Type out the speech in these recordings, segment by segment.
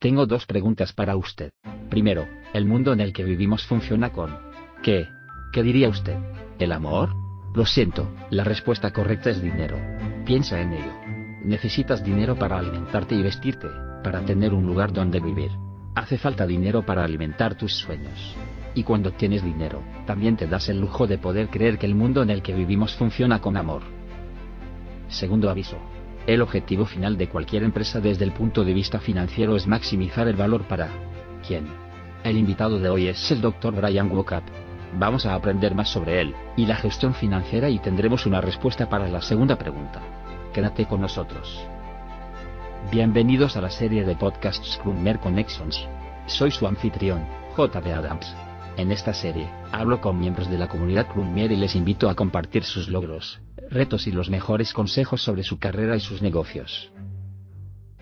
Tengo dos preguntas para usted. Primero, ¿el mundo en el que vivimos funciona con qué? ¿Qué diría usted? ¿El amor? Lo siento, la respuesta correcta es dinero. Piensa en ello. Necesitas dinero para alimentarte y vestirte, para tener un lugar donde vivir. Hace falta dinero para alimentar tus sueños. Y cuando tienes dinero, también te das el lujo de poder creer que el mundo en el que vivimos funciona con amor. Segundo aviso. El objetivo final de cualquier empresa desde el punto de vista financiero es maximizar el valor para... ¿Quién? El invitado de hoy es el Dr. Brian Wokap. Vamos a aprender más sobre él, y la gestión financiera y tendremos una respuesta para la segunda pregunta. Quédate con nosotros. Bienvenidos a la serie de podcasts Krummer Connections. Soy su anfitrión, J.B. Adams. En esta serie, hablo con miembros de la comunidad Krummer y les invito a compartir sus logros, retos y los mejores consejos sobre su carrera y sus negocios.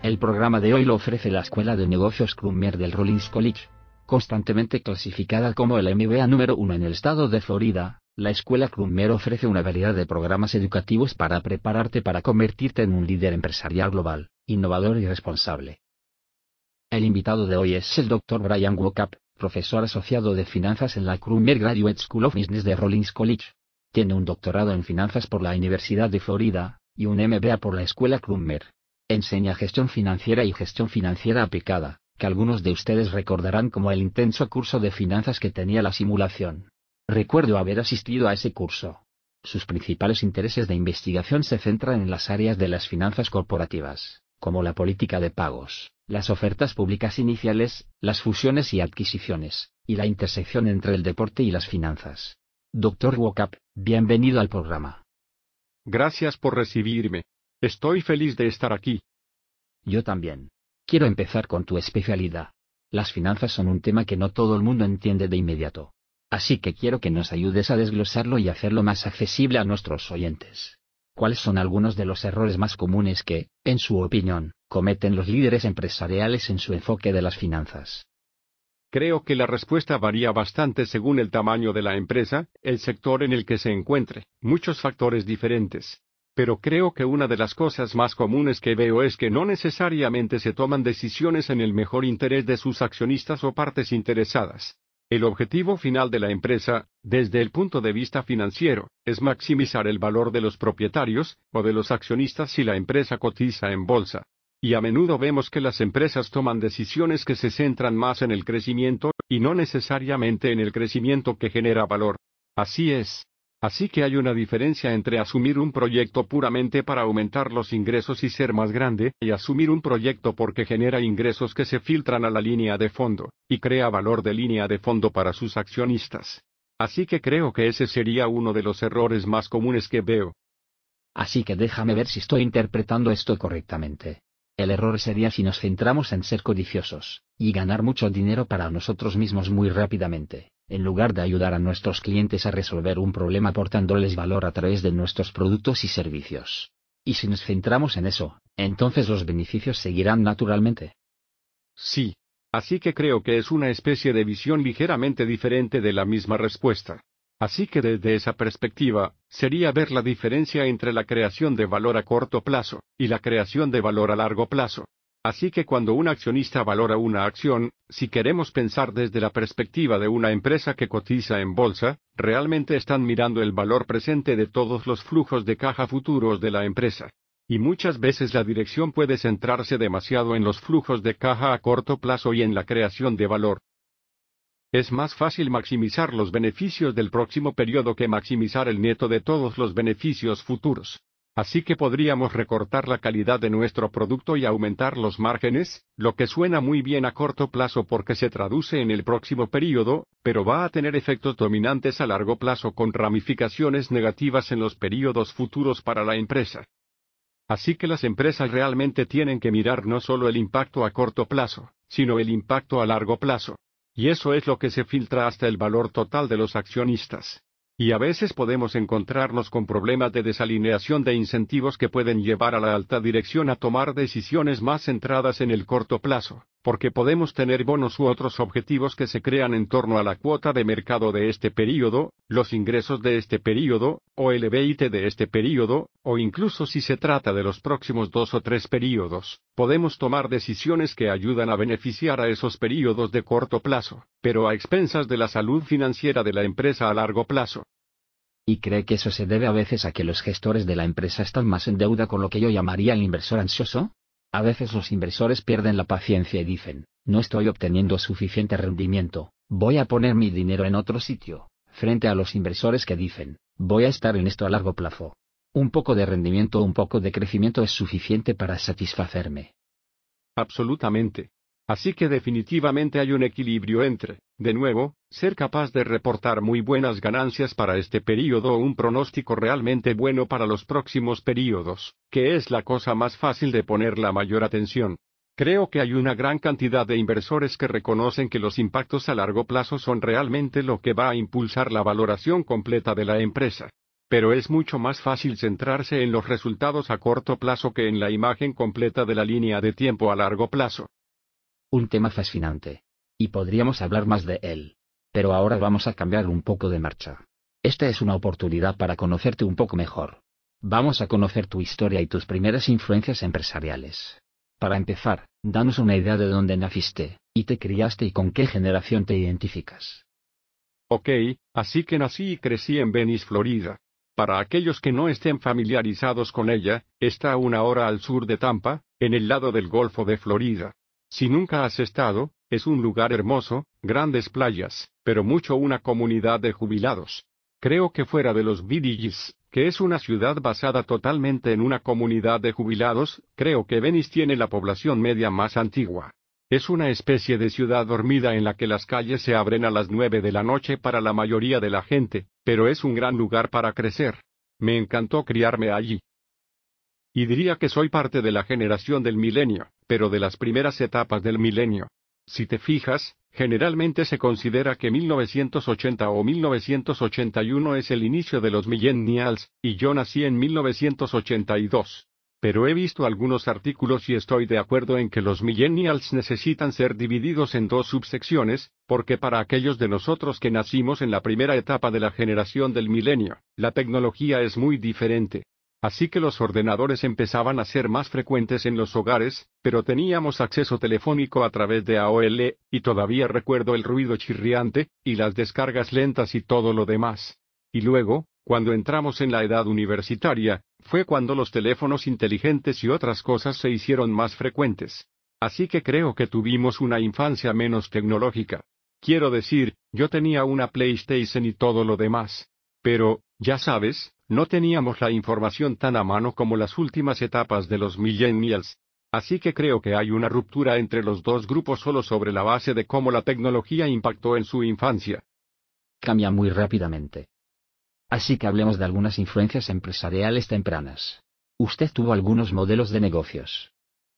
El programa de hoy lo ofrece la Escuela de Negocios Krummer del Rollins College. Constantemente clasificada como el MBA número uno en el estado de Florida, la Escuela Krummer ofrece una variedad de programas educativos para prepararte para convertirte en un líder empresarial global, innovador y responsable. El invitado de hoy es el Dr. Brian Wokap, profesor asociado de finanzas en la Krummer Graduate School of Business de Rollins College. Tiene un doctorado en finanzas por la Universidad de Florida, y un MBA por la Escuela Krummer. Enseña gestión financiera y gestión financiera aplicada, que algunos de ustedes recordarán como el intenso curso de finanzas que tenía la simulación. Recuerdo haber asistido a ese curso. Sus principales intereses de investigación se centran en las áreas de las finanzas corporativas, como la política de pagos, las ofertas públicas iniciales, las fusiones y adquisiciones, y la intersección entre el deporte y las finanzas. Dr. Wokap, bienvenido al programa. Gracias por recibirme. Estoy feliz de estar aquí. Yo también. Quiero empezar con tu especialidad. Las finanzas son un tema que no todo el mundo entiende de inmediato. Así que quiero que nos ayudes a desglosarlo y hacerlo más accesible a nuestros oyentes. ¿Cuáles son algunos de los errores más comunes que, en su opinión, cometen los líderes empresariales en su enfoque de las finanzas? Creo que la respuesta varía bastante según el tamaño de la empresa, el sector en el que se encuentre, muchos factores diferentes pero creo que una de las cosas más comunes que veo es que no necesariamente se toman decisiones en el mejor interés de sus accionistas o partes interesadas. El objetivo final de la empresa, desde el punto de vista financiero, es maximizar el valor de los propietarios, o de los accionistas si la empresa cotiza en bolsa. Y a menudo vemos que las empresas toman decisiones que se centran más en el crecimiento, y no necesariamente en el crecimiento que genera valor. Así es, Así que hay una diferencia entre asumir un proyecto puramente para aumentar los ingresos y ser más grande, y asumir un proyecto porque genera ingresos que se filtran a la línea de fondo, y crea valor de línea de fondo para sus accionistas. Así que creo que ese sería uno de los errores más comunes que veo. Así que déjame ver si estoy interpretando esto correctamente. El error sería si nos centramos en ser codiciosos, y ganar mucho dinero para nosotros mismos muy rápidamente en lugar de ayudar a nuestros clientes a resolver un problema aportándoles valor a través de nuestros productos y servicios. Y si nos centramos en eso, entonces los beneficios seguirán naturalmente. Sí. Así que creo que es una especie de visión ligeramente diferente de la misma respuesta. Así que desde esa perspectiva, sería ver la diferencia entre la creación de valor a corto plazo y la creación de valor a largo plazo. Así que cuando un accionista valora una acción, si queremos pensar desde la perspectiva de una empresa que cotiza en bolsa, realmente están mirando el valor presente de todos los flujos de caja futuros de la empresa. Y muchas veces la dirección puede centrarse demasiado en los flujos de caja a corto plazo y en la creación de valor. Es más fácil maximizar los beneficios del próximo periodo que maximizar el neto de todos los beneficios futuros. Así que podríamos recortar la calidad de nuestro producto y aumentar los márgenes, lo que suena muy bien a corto plazo porque se traduce en el próximo período, pero va a tener efectos dominantes a largo plazo con ramificaciones negativas en los períodos futuros para la empresa. Así que las empresas realmente tienen que mirar no solo el impacto a corto plazo, sino el impacto a largo plazo. Y eso es lo que se filtra hasta el valor total de los accionistas. Y a veces podemos encontrarnos con problemas de desalineación de incentivos que pueden llevar a la alta dirección a tomar decisiones más centradas en el corto plazo, porque podemos tener bonos u otros objetivos que se crean en torno a la cuota de mercado de este período, los ingresos de este período, o el EBIT de este período, o incluso si se trata de los próximos dos o tres períodos, podemos tomar decisiones que ayudan a beneficiar a esos períodos de corto plazo, pero a expensas de la salud financiera de la empresa a largo plazo. ¿Y cree que eso se debe a veces a que los gestores de la empresa están más en deuda con lo que yo llamaría el inversor ansioso? A veces los inversores pierden la paciencia y dicen, no estoy obteniendo suficiente rendimiento, voy a poner mi dinero en otro sitio, frente a los inversores que dicen, voy a estar en esto a largo plazo. Un poco de rendimiento un poco de crecimiento es suficiente para satisfacerme. Absolutamente. Así que definitivamente hay un equilibrio entre, de nuevo, ser capaz de reportar muy buenas ganancias para este período o un pronóstico realmente bueno para los próximos períodos, que es la cosa más fácil de poner la mayor atención. Creo que hay una gran cantidad de inversores que reconocen que los impactos a largo plazo son realmente lo que va a impulsar la valoración completa de la empresa. Pero es mucho más fácil centrarse en los resultados a corto plazo que en la imagen completa de la línea de tiempo a largo plazo. Un tema fascinante. Y podríamos hablar más de él. Pero ahora vamos a cambiar un poco de marcha. Esta es una oportunidad para conocerte un poco mejor. Vamos a conocer tu historia y tus primeras influencias empresariales. Para empezar, danos una idea de dónde naciste, y te criaste y con qué generación te identificas. Ok, así que nací y crecí en Venice, Florida. Para aquellos que no estén familiarizados con ella, está a una hora al sur de Tampa, en el lado del Golfo de Florida. Si nunca has estado, es un lugar hermoso, grandes playas, pero mucho una comunidad de jubilados. Creo que fuera de los Villages, que es una ciudad basada totalmente en una comunidad de jubilados, creo que Venice tiene la población media más antigua. Es una especie de ciudad dormida en la que las calles se abren a las nueve de la noche para la mayoría de la gente, pero es un gran lugar para crecer. Me encantó criarme allí. Y diría que soy parte de la generación del milenio, pero de las primeras etapas del milenio. Si te fijas, generalmente se considera que 1980 o 1981 es el inicio de los millennials, y yo nací en 1982. Pero he visto algunos artículos y estoy de acuerdo en que los millennials necesitan ser divididos en dos subsecciones, porque para aquellos de nosotros que nacimos en la primera etapa de la generación del milenio, la tecnología es muy diferente. Así que los ordenadores empezaban a ser más frecuentes en los hogares, pero teníamos acceso telefónico a través de AOL, y todavía recuerdo el ruido chirriante, y las descargas lentas y todo lo demás. Y luego, cuando entramos en la edad universitaria, fue cuando los teléfonos inteligentes y otras cosas se hicieron más frecuentes. Así que creo que tuvimos una infancia menos tecnológica. Quiero decir, yo tenía una PlayStation y todo lo demás. Pero, ya sabes, no teníamos la información tan a mano como las últimas etapas de los millennials. Así que creo que hay una ruptura entre los dos grupos solo sobre la base de cómo la tecnología impactó en su infancia. Cambia muy rápidamente. Así que hablemos de algunas influencias empresariales tempranas. Usted tuvo algunos modelos de negocios.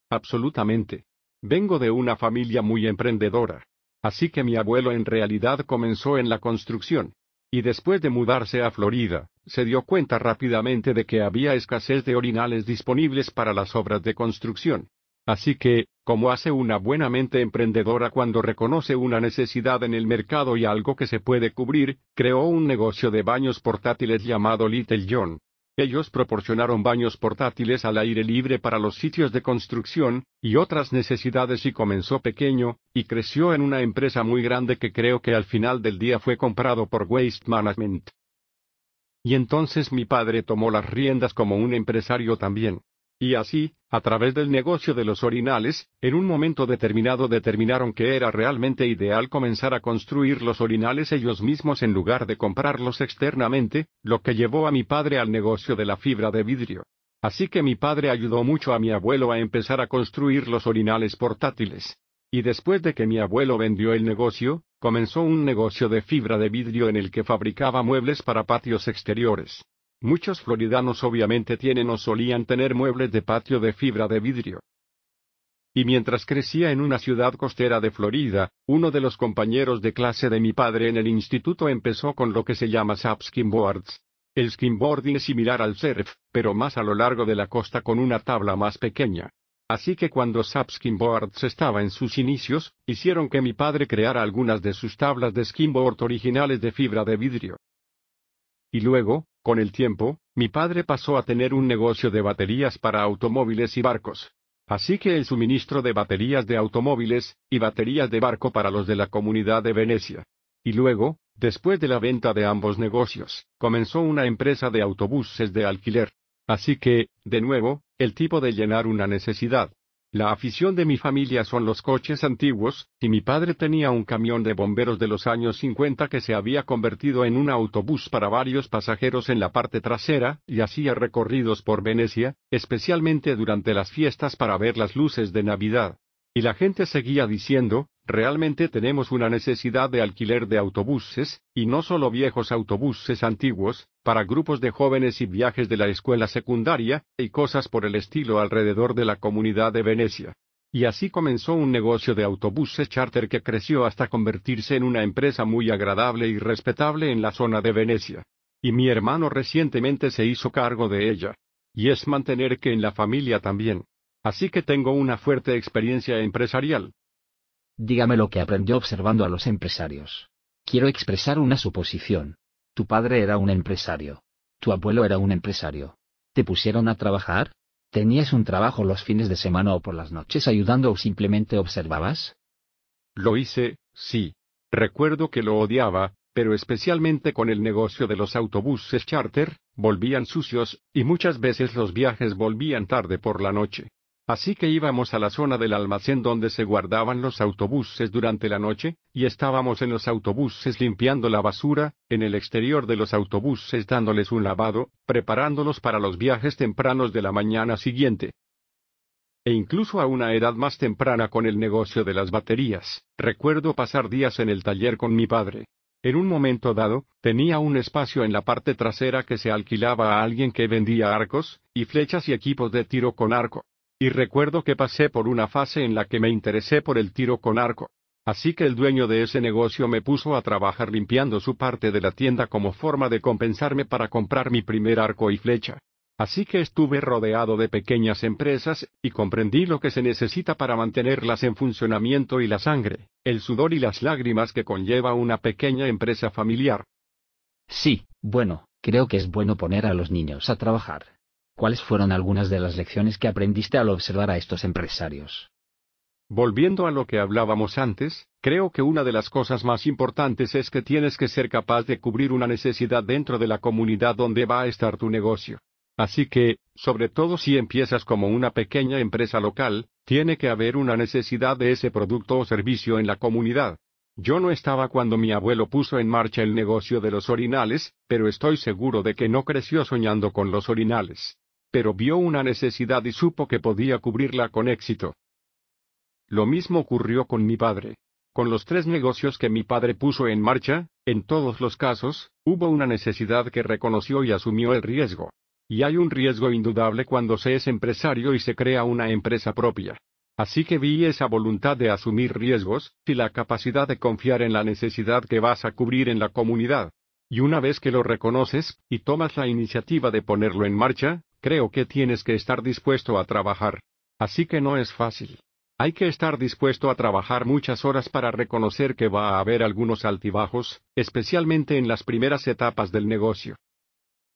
Absolutamente. Vengo de una familia muy emprendedora. Así que mi abuelo en realidad comenzó en la construcción. Y después de mudarse a Florida, se dio cuenta rápidamente de que había escasez de orinales disponibles para las obras de construcción. Así que, como hace una buena mente emprendedora cuando reconoce una necesidad en el mercado y algo que se puede cubrir, creó un negocio de baños portátiles llamado Little John. Ellos proporcionaron baños portátiles al aire libre para los sitios de construcción, y otras necesidades y comenzó pequeño, y creció en una empresa muy grande que creo que al final del día fue comprado por Waste Management. Y entonces mi padre tomó las riendas como un empresario también. Y así, a través del negocio de los orinales, en un momento determinado determinaron que era realmente ideal comenzar a construir los orinales ellos mismos en lugar de comprarlos externamente, lo que llevó a mi padre al negocio de la fibra de vidrio. Así que mi padre ayudó mucho a mi abuelo a empezar a construir los orinales portátiles. Y después de que mi abuelo vendió el negocio, comenzó un negocio de fibra de vidrio en el que fabricaba muebles para patios exteriores. Muchos floridanos obviamente tienen o solían tener muebles de patio de fibra de vidrio. Y mientras crecía en una ciudad costera de Florida, uno de los compañeros de clase de mi padre en el instituto empezó con lo que se llama SAP skimboards. El skimboarding es similar al surf, pero más a lo largo de la costa con una tabla más pequeña. Así que cuando SAP Skimboards estaba en sus inicios, hicieron que mi padre creara algunas de sus tablas de skimboard originales de fibra de vidrio. Y luego, con el tiempo, mi padre pasó a tener un negocio de baterías para automóviles y barcos. Así que el suministro de baterías de automóviles y baterías de barco para los de la comunidad de Venecia. Y luego, después de la venta de ambos negocios, comenzó una empresa de autobuses de alquiler. Así que, de nuevo, el tipo de llenar una necesidad. La afición de mi familia son los coches antiguos, y mi padre tenía un camión de bomberos de los años 50 que se había convertido en un autobús para varios pasajeros en la parte trasera, y hacía recorridos por Venecia, especialmente durante las fiestas para ver las luces de Navidad. Y la gente seguía diciendo, realmente tenemos una necesidad de alquiler de autobuses, y no solo viejos autobuses antiguos, para grupos de jóvenes y viajes de la escuela secundaria, y cosas por el estilo alrededor de la comunidad de Venecia. Y así comenzó un negocio de autobuses charter que creció hasta convertirse en una empresa muy agradable y respetable en la zona de Venecia. Y mi hermano recientemente se hizo cargo de ella. Y es mantener que en la familia también. Así que tengo una fuerte experiencia empresarial. Dígame lo que aprendió observando a los empresarios. Quiero expresar una suposición. Tu padre era un empresario. Tu abuelo era un empresario. ¿Te pusieron a trabajar? ¿Tenías un trabajo los fines de semana o por las noches ayudando o simplemente observabas? Lo hice, sí. Recuerdo que lo odiaba, pero especialmente con el negocio de los autobuses charter, volvían sucios, y muchas veces los viajes volvían tarde por la noche. Así que íbamos a la zona del almacén donde se guardaban los autobuses durante la noche, y estábamos en los autobuses limpiando la basura, en el exterior de los autobuses dándoles un lavado, preparándolos para los viajes tempranos de la mañana siguiente. E incluso a una edad más temprana con el negocio de las baterías, recuerdo pasar días en el taller con mi padre. En un momento dado, tenía un espacio en la parte trasera que se alquilaba a alguien que vendía arcos, y flechas y equipos de tiro con arco. Y recuerdo que pasé por una fase en la que me interesé por el tiro con arco. Así que el dueño de ese negocio me puso a trabajar limpiando su parte de la tienda como forma de compensarme para comprar mi primer arco y flecha. Así que estuve rodeado de pequeñas empresas, y comprendí lo que se necesita para mantenerlas en funcionamiento y la sangre, el sudor y las lágrimas que conlleva una pequeña empresa familiar. Sí, bueno, creo que es bueno poner a los niños a trabajar. ¿Cuáles fueron algunas de las lecciones que aprendiste al observar a estos empresarios? Volviendo a lo que hablábamos antes, creo que una de las cosas más importantes es que tienes que ser capaz de cubrir una necesidad dentro de la comunidad donde va a estar tu negocio. Así que, sobre todo si empiezas como una pequeña empresa local, tiene que haber una necesidad de ese producto o servicio en la comunidad. Yo no estaba cuando mi abuelo puso en marcha el negocio de los orinales, pero estoy seguro de que no creció soñando con los orinales pero vio una necesidad y supo que podía cubrirla con éxito. Lo mismo ocurrió con mi padre. Con los tres negocios que mi padre puso en marcha, en todos los casos, hubo una necesidad que reconoció y asumió el riesgo. Y hay un riesgo indudable cuando se es empresario y se crea una empresa propia. Así que vi esa voluntad de asumir riesgos, y la capacidad de confiar en la necesidad que vas a cubrir en la comunidad. Y una vez que lo reconoces, y tomas la iniciativa de ponerlo en marcha, creo que tienes que estar dispuesto a trabajar. Así que no es fácil. Hay que estar dispuesto a trabajar muchas horas para reconocer que va a haber algunos altibajos, especialmente en las primeras etapas del negocio.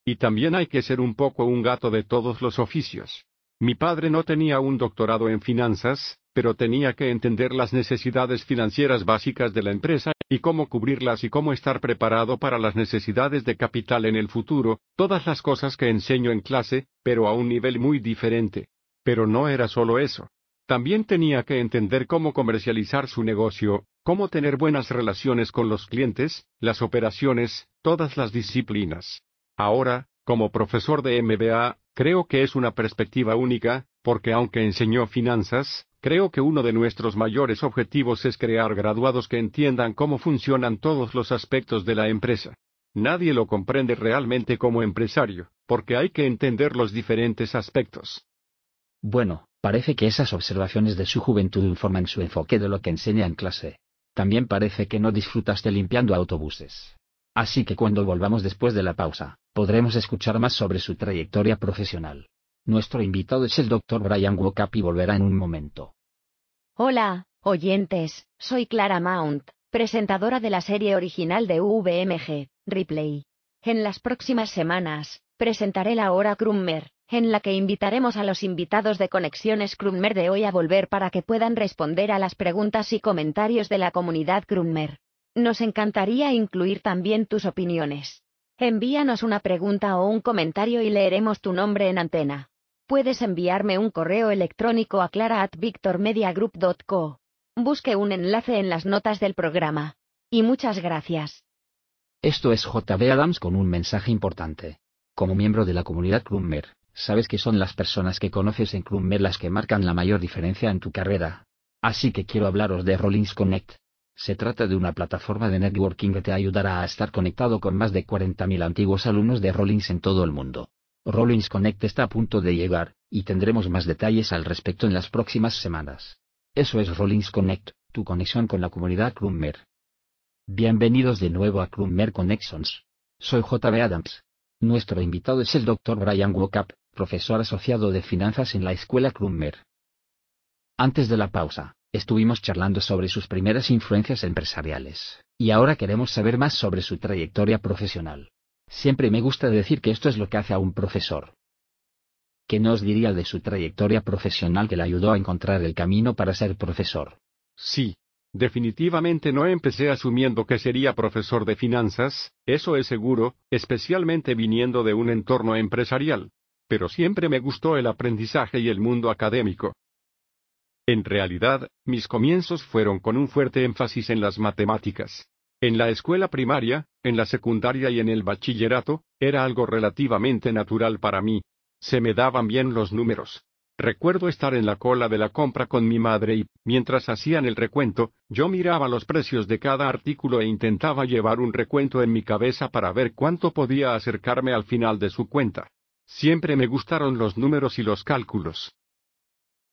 Y también hay que ser un poco un gato de todos los oficios. Mi padre no tenía un doctorado en finanzas, pero tenía que entender las necesidades financieras básicas de la empresa y cómo cubrirlas y cómo estar preparado para las necesidades de capital en el futuro, todas las cosas que enseño en clase, pero a un nivel muy diferente. Pero no era solo eso. También tenía que entender cómo comercializar su negocio, cómo tener buenas relaciones con los clientes, las operaciones, todas las disciplinas. Ahora, como profesor de MBA, creo que es una perspectiva única, porque aunque enseñó finanzas, Creo que uno de nuestros mayores objetivos es crear graduados que entiendan cómo funcionan todos los aspectos de la empresa. Nadie lo comprende realmente como empresario, porque hay que entender los diferentes aspectos. Bueno, parece que esas observaciones de su juventud informan su enfoque de lo que enseña en clase. También parece que no disfrutaste limpiando autobuses. Así que cuando volvamos después de la pausa, podremos escuchar más sobre su trayectoria profesional. Nuestro invitado es el Dr. Brian Wokap y volverá en un momento. Hola, oyentes, soy Clara Mount, presentadora de la serie original de UVMG, Replay. En las próximas semanas, presentaré la hora Krummer, en la que invitaremos a los invitados de Conexiones Krummer de hoy a volver para que puedan responder a las preguntas y comentarios de la comunidad Krummer. Nos encantaría incluir también tus opiniones. Envíanos una pregunta o un comentario y leeremos tu nombre en antena. Puedes enviarme un correo electrónico a clara@victormediagroup.co. Busque un enlace en las notas del programa. Y muchas gracias. Esto es JB Adams con un mensaje importante. Como miembro de la comunidad Krummer, sabes que son las personas que conoces en Krummer las que marcan la mayor diferencia en tu carrera. Así que quiero hablaros de Rollins Connect. Se trata de una plataforma de networking que te ayudará a estar conectado con más de 40.000 antiguos alumnos de Rollins en todo el mundo. Rollins Connect está a punto de llegar, y tendremos más detalles al respecto en las próximas semanas. Eso es Rollins Connect, tu conexión con la comunidad Krummer. Bienvenidos de nuevo a Krummer Connections. Soy JB Adams. Nuestro invitado es el Dr. Brian Wokap, profesor asociado de finanzas en la escuela Krummer. Antes de la pausa, estuvimos charlando sobre sus primeras influencias empresariales, y ahora queremos saber más sobre su trayectoria profesional. Siempre me gusta decir que esto es lo que hace a un profesor. ¿Qué nos diría de su trayectoria profesional que le ayudó a encontrar el camino para ser profesor? Sí. Definitivamente no empecé asumiendo que sería profesor de finanzas, eso es seguro, especialmente viniendo de un entorno empresarial. Pero siempre me gustó el aprendizaje y el mundo académico. En realidad, mis comienzos fueron con un fuerte énfasis en las matemáticas. En la escuela primaria, en la secundaria y en el bachillerato, era algo relativamente natural para mí. Se me daban bien los números. Recuerdo estar en la cola de la compra con mi madre y, mientras hacían el recuento, yo miraba los precios de cada artículo e intentaba llevar un recuento en mi cabeza para ver cuánto podía acercarme al final de su cuenta. Siempre me gustaron los números y los cálculos.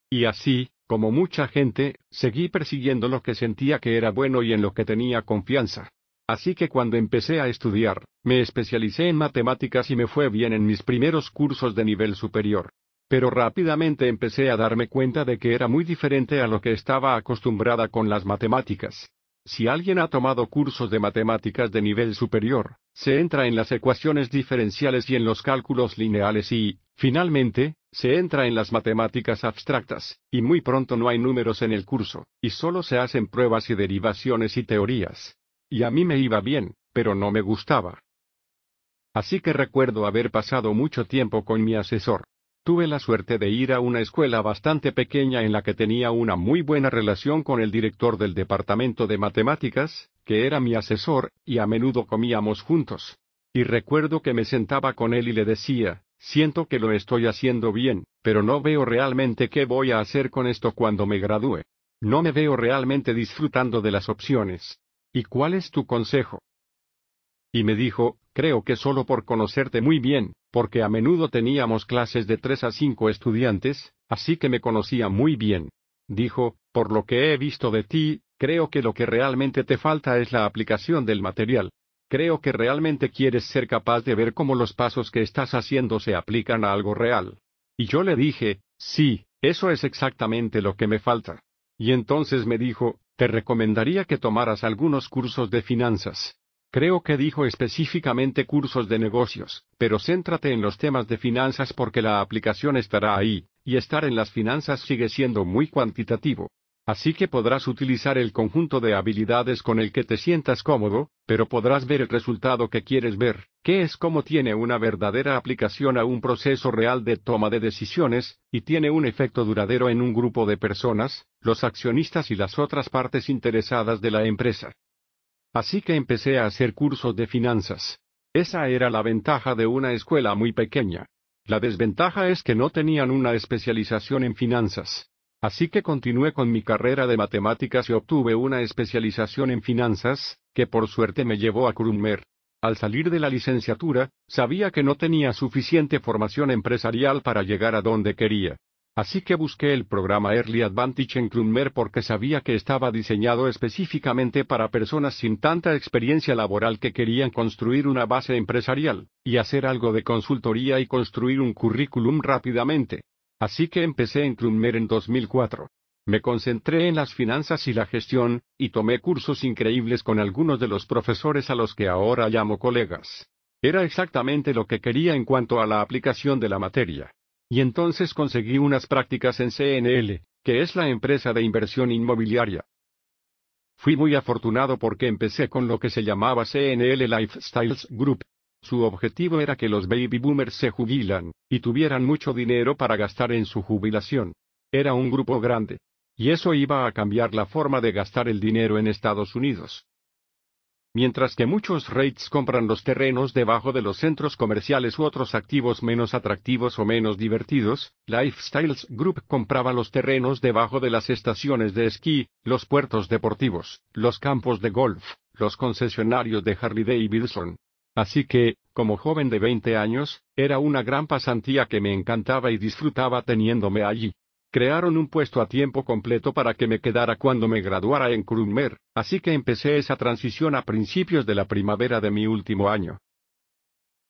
Y así, como mucha gente, seguí persiguiendo lo que sentía que era bueno y en lo que tenía confianza. Así que cuando empecé a estudiar, me especialicé en matemáticas y me fue bien en mis primeros cursos de nivel superior. Pero rápidamente empecé a darme cuenta de que era muy diferente a lo que estaba acostumbrada con las matemáticas. Si alguien ha tomado cursos de matemáticas de nivel superior, se entra en las ecuaciones diferenciales y en los cálculos lineales y, finalmente, se entra en las matemáticas abstractas, y muy pronto no hay números en el curso, y solo se hacen pruebas y derivaciones y teorías. Y a mí me iba bien, pero no me gustaba. Así que recuerdo haber pasado mucho tiempo con mi asesor. Tuve la suerte de ir a una escuela bastante pequeña en la que tenía una muy buena relación con el director del departamento de matemáticas, que era mi asesor, y a menudo comíamos juntos. Y recuerdo que me sentaba con él y le decía, Siento que lo estoy haciendo bien, pero no veo realmente qué voy a hacer con esto cuando me gradúe. No me veo realmente disfrutando de las opciones. ¿Y cuál es tu consejo? Y me dijo, creo que solo por conocerte muy bien, porque a menudo teníamos clases de tres a cinco estudiantes, así que me conocía muy bien. Dijo, por lo que he visto de ti, creo que lo que realmente te falta es la aplicación del material. Creo que realmente quieres ser capaz de ver cómo los pasos que estás haciendo se aplican a algo real. Y yo le dije, sí, eso es exactamente lo que me falta. Y entonces me dijo, te recomendaría que tomaras algunos cursos de finanzas. Creo que dijo específicamente cursos de negocios, pero céntrate en los temas de finanzas porque la aplicación estará ahí, y estar en las finanzas sigue siendo muy cuantitativo. Así que podrás utilizar el conjunto de habilidades con el que te sientas cómodo, pero podrás ver el resultado que quieres ver, que es cómo tiene una verdadera aplicación a un proceso real de toma de decisiones, y tiene un efecto duradero en un grupo de personas, los accionistas y las otras partes interesadas de la empresa. Así que empecé a hacer cursos de finanzas. Esa era la ventaja de una escuela muy pequeña. La desventaja es que no tenían una especialización en finanzas. Así que continué con mi carrera de matemáticas y obtuve una especialización en finanzas, que por suerte me llevó a Krummer. Al salir de la licenciatura, sabía que no tenía suficiente formación empresarial para llegar a donde quería. Así que busqué el programa Early Advantage en Krummer porque sabía que estaba diseñado específicamente para personas sin tanta experiencia laboral que querían construir una base empresarial, y hacer algo de consultoría y construir un currículum rápidamente. Así que empecé en Krummer en 2004. Me concentré en las finanzas y la gestión, y tomé cursos increíbles con algunos de los profesores a los que ahora llamo colegas. Era exactamente lo que quería en cuanto a la aplicación de la materia. Y entonces conseguí unas prácticas en CNL, que es la empresa de inversión inmobiliaria. Fui muy afortunado porque empecé con lo que se llamaba CNL Lifestyles Group. Su objetivo era que los baby boomers se jubilan, y tuvieran mucho dinero para gastar en su jubilación. Era un grupo grande. Y eso iba a cambiar la forma de gastar el dinero en Estados Unidos. Mientras que muchos REITs compran los terrenos debajo de los centros comerciales u otros activos menos atractivos o menos divertidos, Lifestyles Group compraba los terrenos debajo de las estaciones de esquí, los puertos deportivos, los campos de golf, los concesionarios de Harley Davidson. Así que, como joven de 20 años, era una gran pasantía que me encantaba y disfrutaba teniéndome allí. Crearon un puesto a tiempo completo para que me quedara cuando me graduara en Krummer, así que empecé esa transición a principios de la primavera de mi último año.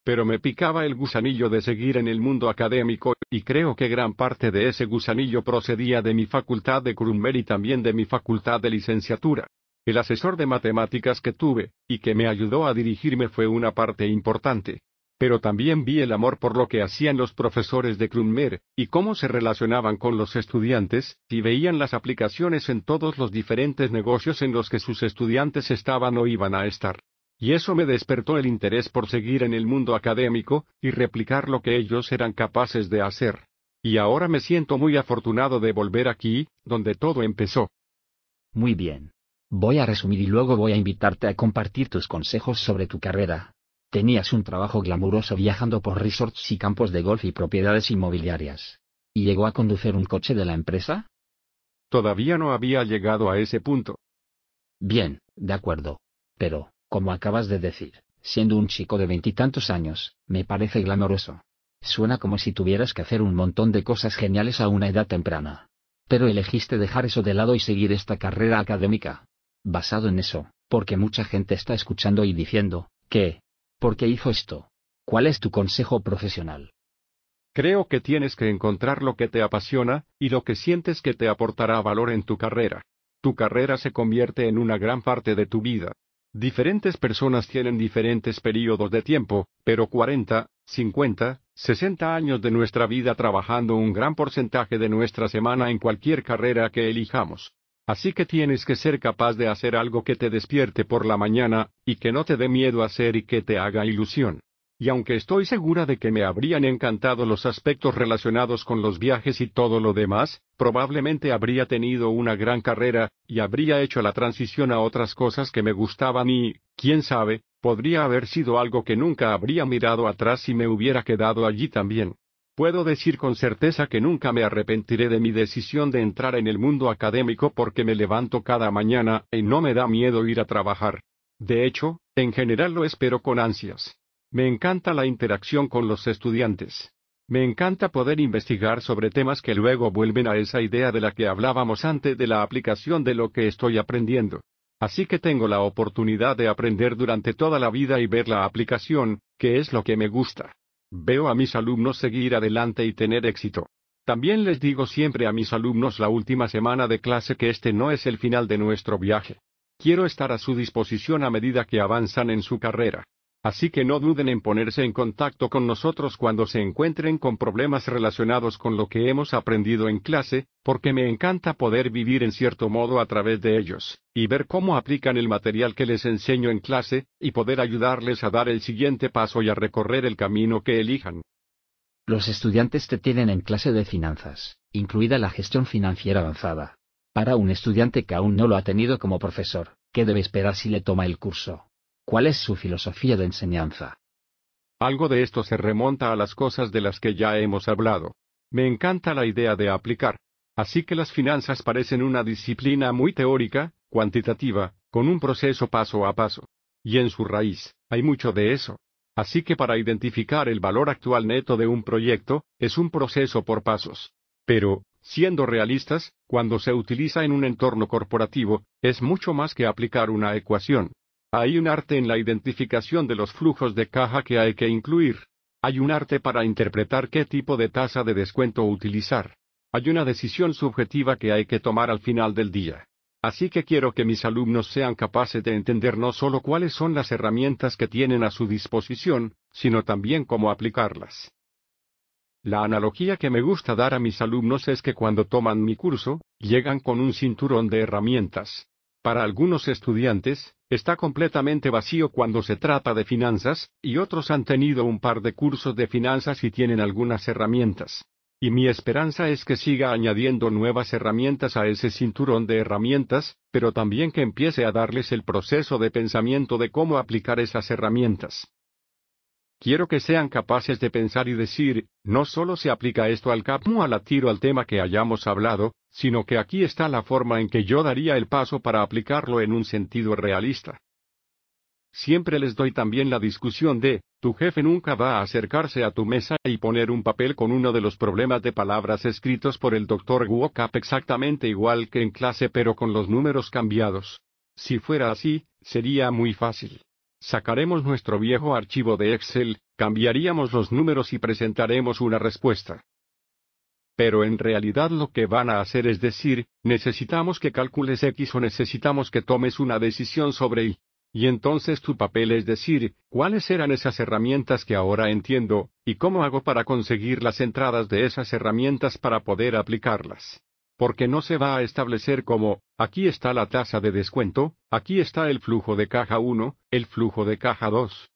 Pero me picaba el gusanillo de seguir en el mundo académico, y creo que gran parte de ese gusanillo procedía de mi facultad de Krummer y también de mi facultad de licenciatura. El asesor de matemáticas que tuve, y que me ayudó a dirigirme fue una parte importante pero también vi el amor por lo que hacían los profesores de Krummer, y cómo se relacionaban con los estudiantes, y veían las aplicaciones en todos los diferentes negocios en los que sus estudiantes estaban o iban a estar. Y eso me despertó el interés por seguir en el mundo académico, y replicar lo que ellos eran capaces de hacer. Y ahora me siento muy afortunado de volver aquí, donde todo empezó. Muy bien. Voy a resumir y luego voy a invitarte a compartir tus consejos sobre tu carrera. Tenías un trabajo glamuroso viajando por resorts y campos de golf y propiedades inmobiliarias. ¿Y llegó a conducir un coche de la empresa? Todavía no había llegado a ese punto. Bien, de acuerdo. Pero, como acabas de decir, siendo un chico de veintitantos años, me parece glamoroso. Suena como si tuvieras que hacer un montón de cosas geniales a una edad temprana. Pero elegiste dejar eso de lado y seguir esta carrera académica. Basado en eso, porque mucha gente está escuchando y diciendo, que, ¿Por qué hizo esto? ¿Cuál es tu consejo profesional? Creo que tienes que encontrar lo que te apasiona, y lo que sientes que te aportará valor en tu carrera. Tu carrera se convierte en una gran parte de tu vida. Diferentes personas tienen diferentes periodos de tiempo, pero 40, 50, 60 años de nuestra vida trabajando un gran porcentaje de nuestra semana en cualquier carrera que elijamos. Así que tienes que ser capaz de hacer algo que te despierte por la mañana, y que no te dé miedo hacer y que te haga ilusión. Y aunque estoy segura de que me habrían encantado los aspectos relacionados con los viajes y todo lo demás, probablemente habría tenido una gran carrera, y habría hecho la transición a otras cosas que me gustaban y, quién sabe, podría haber sido algo que nunca habría mirado atrás si me hubiera quedado allí también. Puedo decir con certeza que nunca me arrepentiré de mi decisión de entrar en el mundo académico porque me levanto cada mañana y no me da miedo ir a trabajar. De hecho, en general lo espero con ansias. Me encanta la interacción con los estudiantes. Me encanta poder investigar sobre temas que luego vuelven a esa idea de la que hablábamos antes de la aplicación de lo que estoy aprendiendo. Así que tengo la oportunidad de aprender durante toda la vida y ver la aplicación, que es lo que me gusta. Veo a mis alumnos seguir adelante y tener éxito. También les digo siempre a mis alumnos la última semana de clase que este no es el final de nuestro viaje. Quiero estar a su disposición a medida que avanzan en su carrera. Así que no duden en ponerse en contacto con nosotros cuando se encuentren con problemas relacionados con lo que hemos aprendido en clase, porque me encanta poder vivir en cierto modo a través de ellos, y ver cómo aplican el material que les enseño en clase, y poder ayudarles a dar el siguiente paso y a recorrer el camino que elijan. Los estudiantes te tienen en clase de finanzas, incluida la gestión financiera avanzada. Para un estudiante que aún no lo ha tenido como profesor, ¿qué debe esperar si le toma el curso? ¿Cuál es su filosofía de enseñanza? Algo de esto se remonta a las cosas de las que ya hemos hablado. Me encanta la idea de aplicar. Así que las finanzas parecen una disciplina muy teórica, cuantitativa, con un proceso paso a paso. Y en su raíz, hay mucho de eso. Así que para identificar el valor actual neto de un proyecto, es un proceso por pasos. Pero, siendo realistas, cuando se utiliza en un entorno corporativo, es mucho más que aplicar una ecuación. Hay un arte en la identificación de los flujos de caja que hay que incluir. Hay un arte para interpretar qué tipo de tasa de descuento utilizar. Hay una decisión subjetiva que hay que tomar al final del día. Así que quiero que mis alumnos sean capaces de entender no solo cuáles son las herramientas que tienen a su disposición, sino también cómo aplicarlas. La analogía que me gusta dar a mis alumnos es que cuando toman mi curso, llegan con un cinturón de herramientas. Para algunos estudiantes, está completamente vacío cuando se trata de finanzas, y otros han tenido un par de cursos de finanzas y tienen algunas herramientas. Y mi esperanza es que siga añadiendo nuevas herramientas a ese cinturón de herramientas, pero también que empiece a darles el proceso de pensamiento de cómo aplicar esas herramientas. Quiero que sean capaces de pensar y decir, no solo se aplica esto al capo a tiro al tema que hayamos hablado, sino que aquí está la forma en que yo daría el paso para aplicarlo en un sentido realista. Siempre les doy también la discusión de, tu jefe nunca va a acercarse a tu mesa y poner un papel con uno de los problemas de palabras escritos por el Dr. Wokap exactamente igual que en clase pero con los números cambiados. Si fuera así, sería muy fácil. Sacaremos nuestro viejo archivo de Excel, cambiaríamos los números y presentaremos una respuesta. Pero en realidad lo que van a hacer es decir, necesitamos que calcules X o necesitamos que tomes una decisión sobre Y. Y entonces tu papel es decir, ¿cuáles eran esas herramientas que ahora entiendo, y cómo hago para conseguir las entradas de esas herramientas para poder aplicarlas? Porque no se va a establecer como, aquí está la tasa de descuento, aquí está el flujo de caja 1, el flujo de caja 2.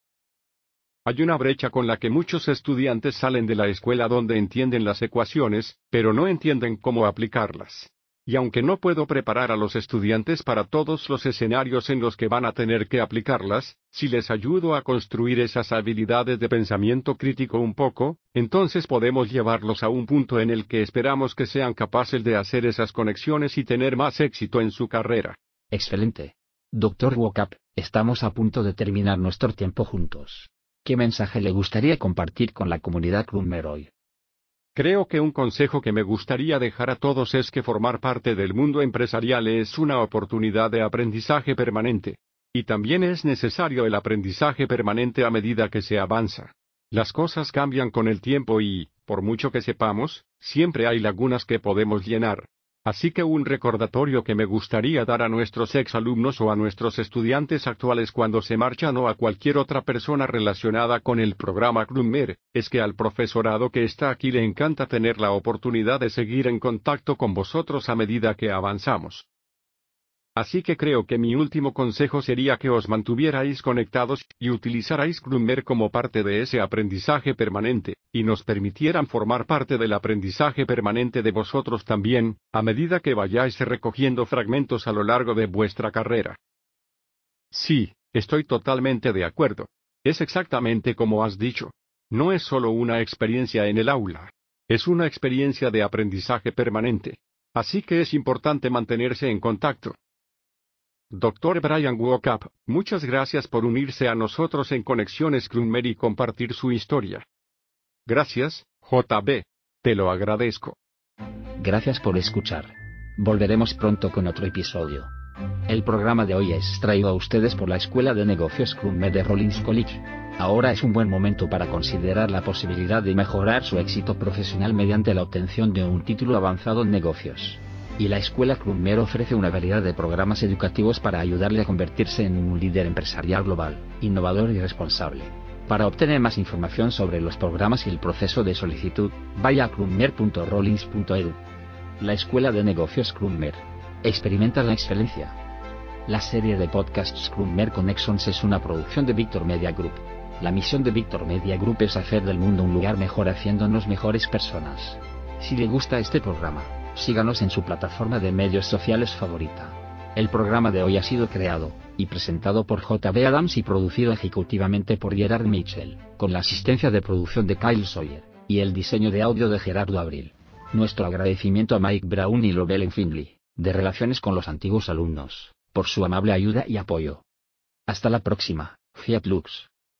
Hay una brecha con la que muchos estudiantes salen de la escuela donde entienden las ecuaciones, pero no entienden cómo aplicarlas. Y aunque no puedo preparar a los estudiantes para todos los escenarios en los que van a tener que aplicarlas, si les ayudo a construir esas habilidades de pensamiento crítico un poco, entonces podemos llevarlos a un punto en el que esperamos que sean capaces de hacer esas conexiones y tener más éxito en su carrera. Excelente. Doctor Wokap, estamos a punto de terminar nuestro tiempo juntos. ¿Qué mensaje le gustaría compartir con la comunidad Krummer hoy? Creo que un consejo que me gustaría dejar a todos es que formar parte del mundo empresarial es una oportunidad de aprendizaje permanente. Y también es necesario el aprendizaje permanente a medida que se avanza. Las cosas cambian con el tiempo y, por mucho que sepamos, siempre hay lagunas que podemos llenar. Así que un recordatorio que me gustaría dar a nuestros exalumnos o a nuestros estudiantes actuales cuando se marchan o a cualquier otra persona relacionada con el programa Krummer, es que al profesorado que está aquí le encanta tener la oportunidad de seguir en contacto con vosotros a medida que avanzamos. Así que creo que mi último consejo sería que os mantuvierais conectados y utilizarais Groomer como parte de ese aprendizaje permanente, y nos permitieran formar parte del aprendizaje permanente de vosotros también, a medida que vayáis recogiendo fragmentos a lo largo de vuestra carrera. Sí, estoy totalmente de acuerdo. Es exactamente como has dicho. No es solo una experiencia en el aula. Es una experiencia de aprendizaje permanente. Así que es importante mantenerse en contacto. Dr. Brian Wokap, muchas gracias por unirse a nosotros en Conexiones Krummer y compartir su historia. Gracias, JB. Te lo agradezco. Gracias por escuchar. Volveremos pronto con otro episodio. El programa de hoy es traído a ustedes por la Escuela de Negocios Krummer de Rollins College. Ahora es un buen momento para considerar la posibilidad de mejorar su éxito profesional mediante la obtención de un título avanzado en negocios y la Escuela Krummer ofrece una variedad de programas educativos para ayudarle a convertirse en un líder empresarial global, innovador y responsable. Para obtener más información sobre los programas y el proceso de solicitud, vaya a krummer.rollins.edu. La Escuela de Negocios Krummer. Experimenta la excelencia. La serie de podcasts Krummer Connections es una producción de Victor Media Group. La misión de Victor Media Group es hacer del mundo un lugar mejor haciéndonos mejores personas. Si le gusta este programa, síganos en su plataforma de medios sociales favorita. El programa de hoy ha sido creado y presentado por JB Adams y producido ejecutivamente por Gerard Mitchell, con la asistencia de producción de Kyle Sawyer, y el diseño de audio de Gerardo Abril. Nuestro agradecimiento a Mike Brown y Lobelen Finley, de Relaciones con los Antiguos Alumnos, por su amable ayuda y apoyo. Hasta la próxima, Fiat Lux.